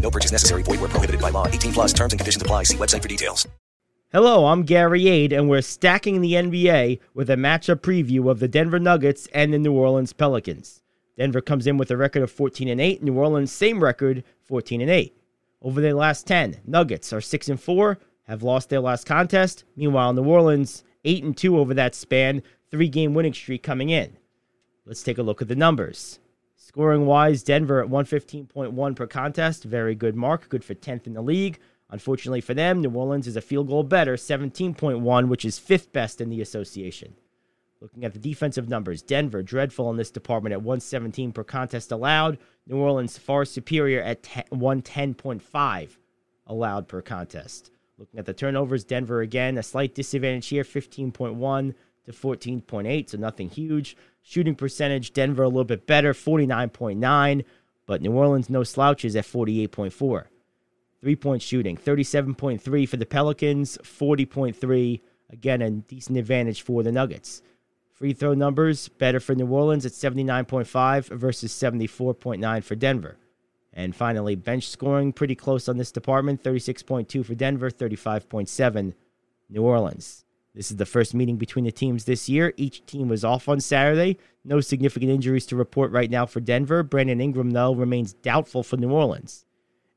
No purchase necessary. Void were prohibited by law. 18 plus terms and conditions apply. See website for details. Hello, I'm Gary Ade, and we're stacking the NBA with a matchup preview of the Denver Nuggets and the New Orleans Pelicans. Denver comes in with a record of 14 and 8. New Orleans, same record, 14 and 8. Over their last 10, Nuggets are 6 and 4, have lost their last contest. Meanwhile, New Orleans 8 and 2 over that span, three-game winning streak coming in. Let's take a look at the numbers. Scoring wise, Denver at 115.1 per contest, very good mark, good for 10th in the league. Unfortunately for them, New Orleans is a field goal better, 17.1, which is fifth best in the association. Looking at the defensive numbers, Denver dreadful in this department at 117 per contest allowed. New Orleans far superior at 110.5 allowed per contest. Looking at the turnovers, Denver again a slight disadvantage here, 15.1 to 14.8, so nothing huge. Shooting percentage, Denver a little bit better, 49.9, but New Orleans no slouches at 48.4. Three point shooting, 37.3 for the Pelicans, 40.3. Again, a decent advantage for the Nuggets. Free throw numbers, better for New Orleans at 79.5 versus 74.9 for Denver. And finally, bench scoring, pretty close on this department 36.2 for Denver, 35.7 New Orleans. This is the first meeting between the teams this year. Each team was off on Saturday. No significant injuries to report right now for Denver. Brandon Ingram, though, remains doubtful for New Orleans.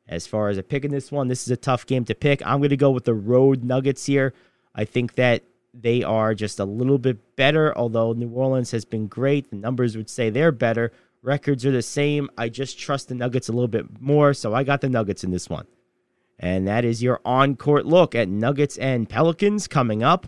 As far as a pick in this one, this is a tough game to pick. I'm going to go with the road Nuggets here. I think that they are just a little bit better, although New Orleans has been great. The numbers would say they're better. Records are the same. I just trust the Nuggets a little bit more, so I got the Nuggets in this one. And that is your on court look at Nuggets and Pelicans coming up.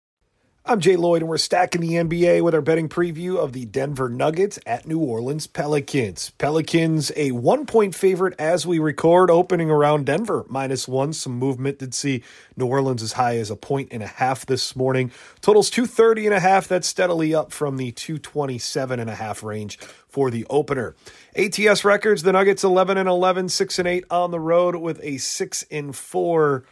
I'm Jay Lloyd, and we're stacking the NBA with our betting preview of the Denver Nuggets at New Orleans Pelicans. Pelicans, a one point favorite as we record, opening around Denver, minus one. Some movement did see New Orleans as high as a point and a half this morning. Totals 230 and a half. That's steadily up from the 227 and a half range for the opener. ATS records, the Nuggets 11 and 11, 6 and 8 on the road with a 6 and 4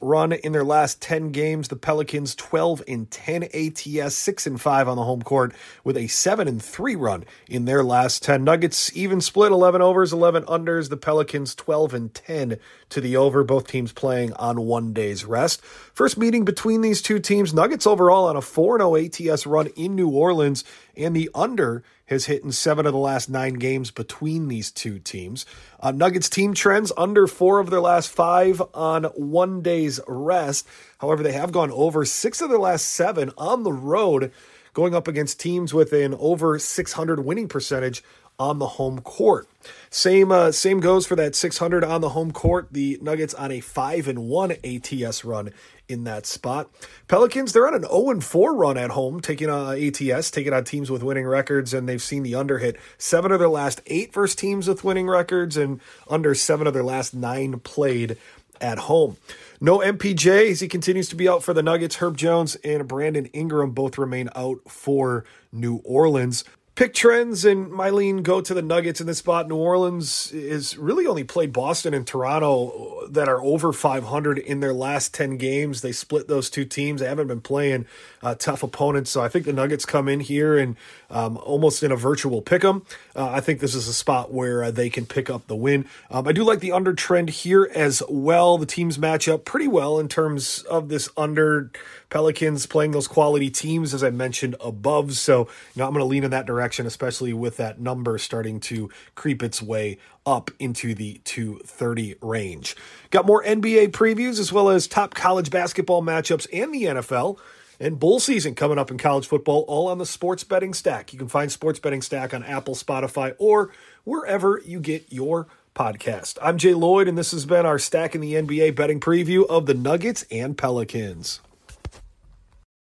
run in their last 10 games. The Pelicans 12 and 10 ATS, 6 and 5 on the home court with a 7 and 3 run in their last 10. Nuggets even split 11 overs, 11 unders. The Pelicans 12 and 10 to the over, both teams playing on one day's rest. First meeting between these two teams, Nuggets overall on a 4 0 ATS run in New Orleans, and the under has hit in seven of the last nine games between these two teams. Uh, Nuggets team trends under four of their last five on one day's rest. However, they have gone over six of their last seven on the road, going up against teams with an over 600 winning percentage on the home court. Same uh, same goes for that 600 on the home court. The Nuggets on a 5 and 1 ATS run in that spot. Pelicans, they're on an 0 and 4 run at home, taking on ATS, taking on teams with winning records, and they've seen the under hit seven of their last eight versus teams with winning records, and under seven of their last nine played at home. No MPJ as he continues to be out for the Nuggets. Herb Jones and Brandon Ingram both remain out for New Orleans. Pick trends and Mylene go to the Nuggets in this spot. New Orleans is really only played Boston and Toronto that are over 500 in their last 10 games. They split those two teams. They haven't been playing uh, tough opponents. So I think the Nuggets come in here and um, almost in a virtual pick. Uh, I think this is a spot where uh, they can pick up the win. Um, I do like the under trend here as well. The teams match up pretty well in terms of this under. Pelicans playing those quality teams, as I mentioned above. So, you know, I'm going to lean in that direction, especially with that number starting to creep its way up into the 230 range. Got more NBA previews as well as top college basketball matchups and the NFL and bull season coming up in college football, all on the Sports Betting Stack. You can find Sports Betting Stack on Apple, Spotify, or wherever you get your podcast. I'm Jay Lloyd, and this has been our Stack in the NBA betting preview of the Nuggets and Pelicans.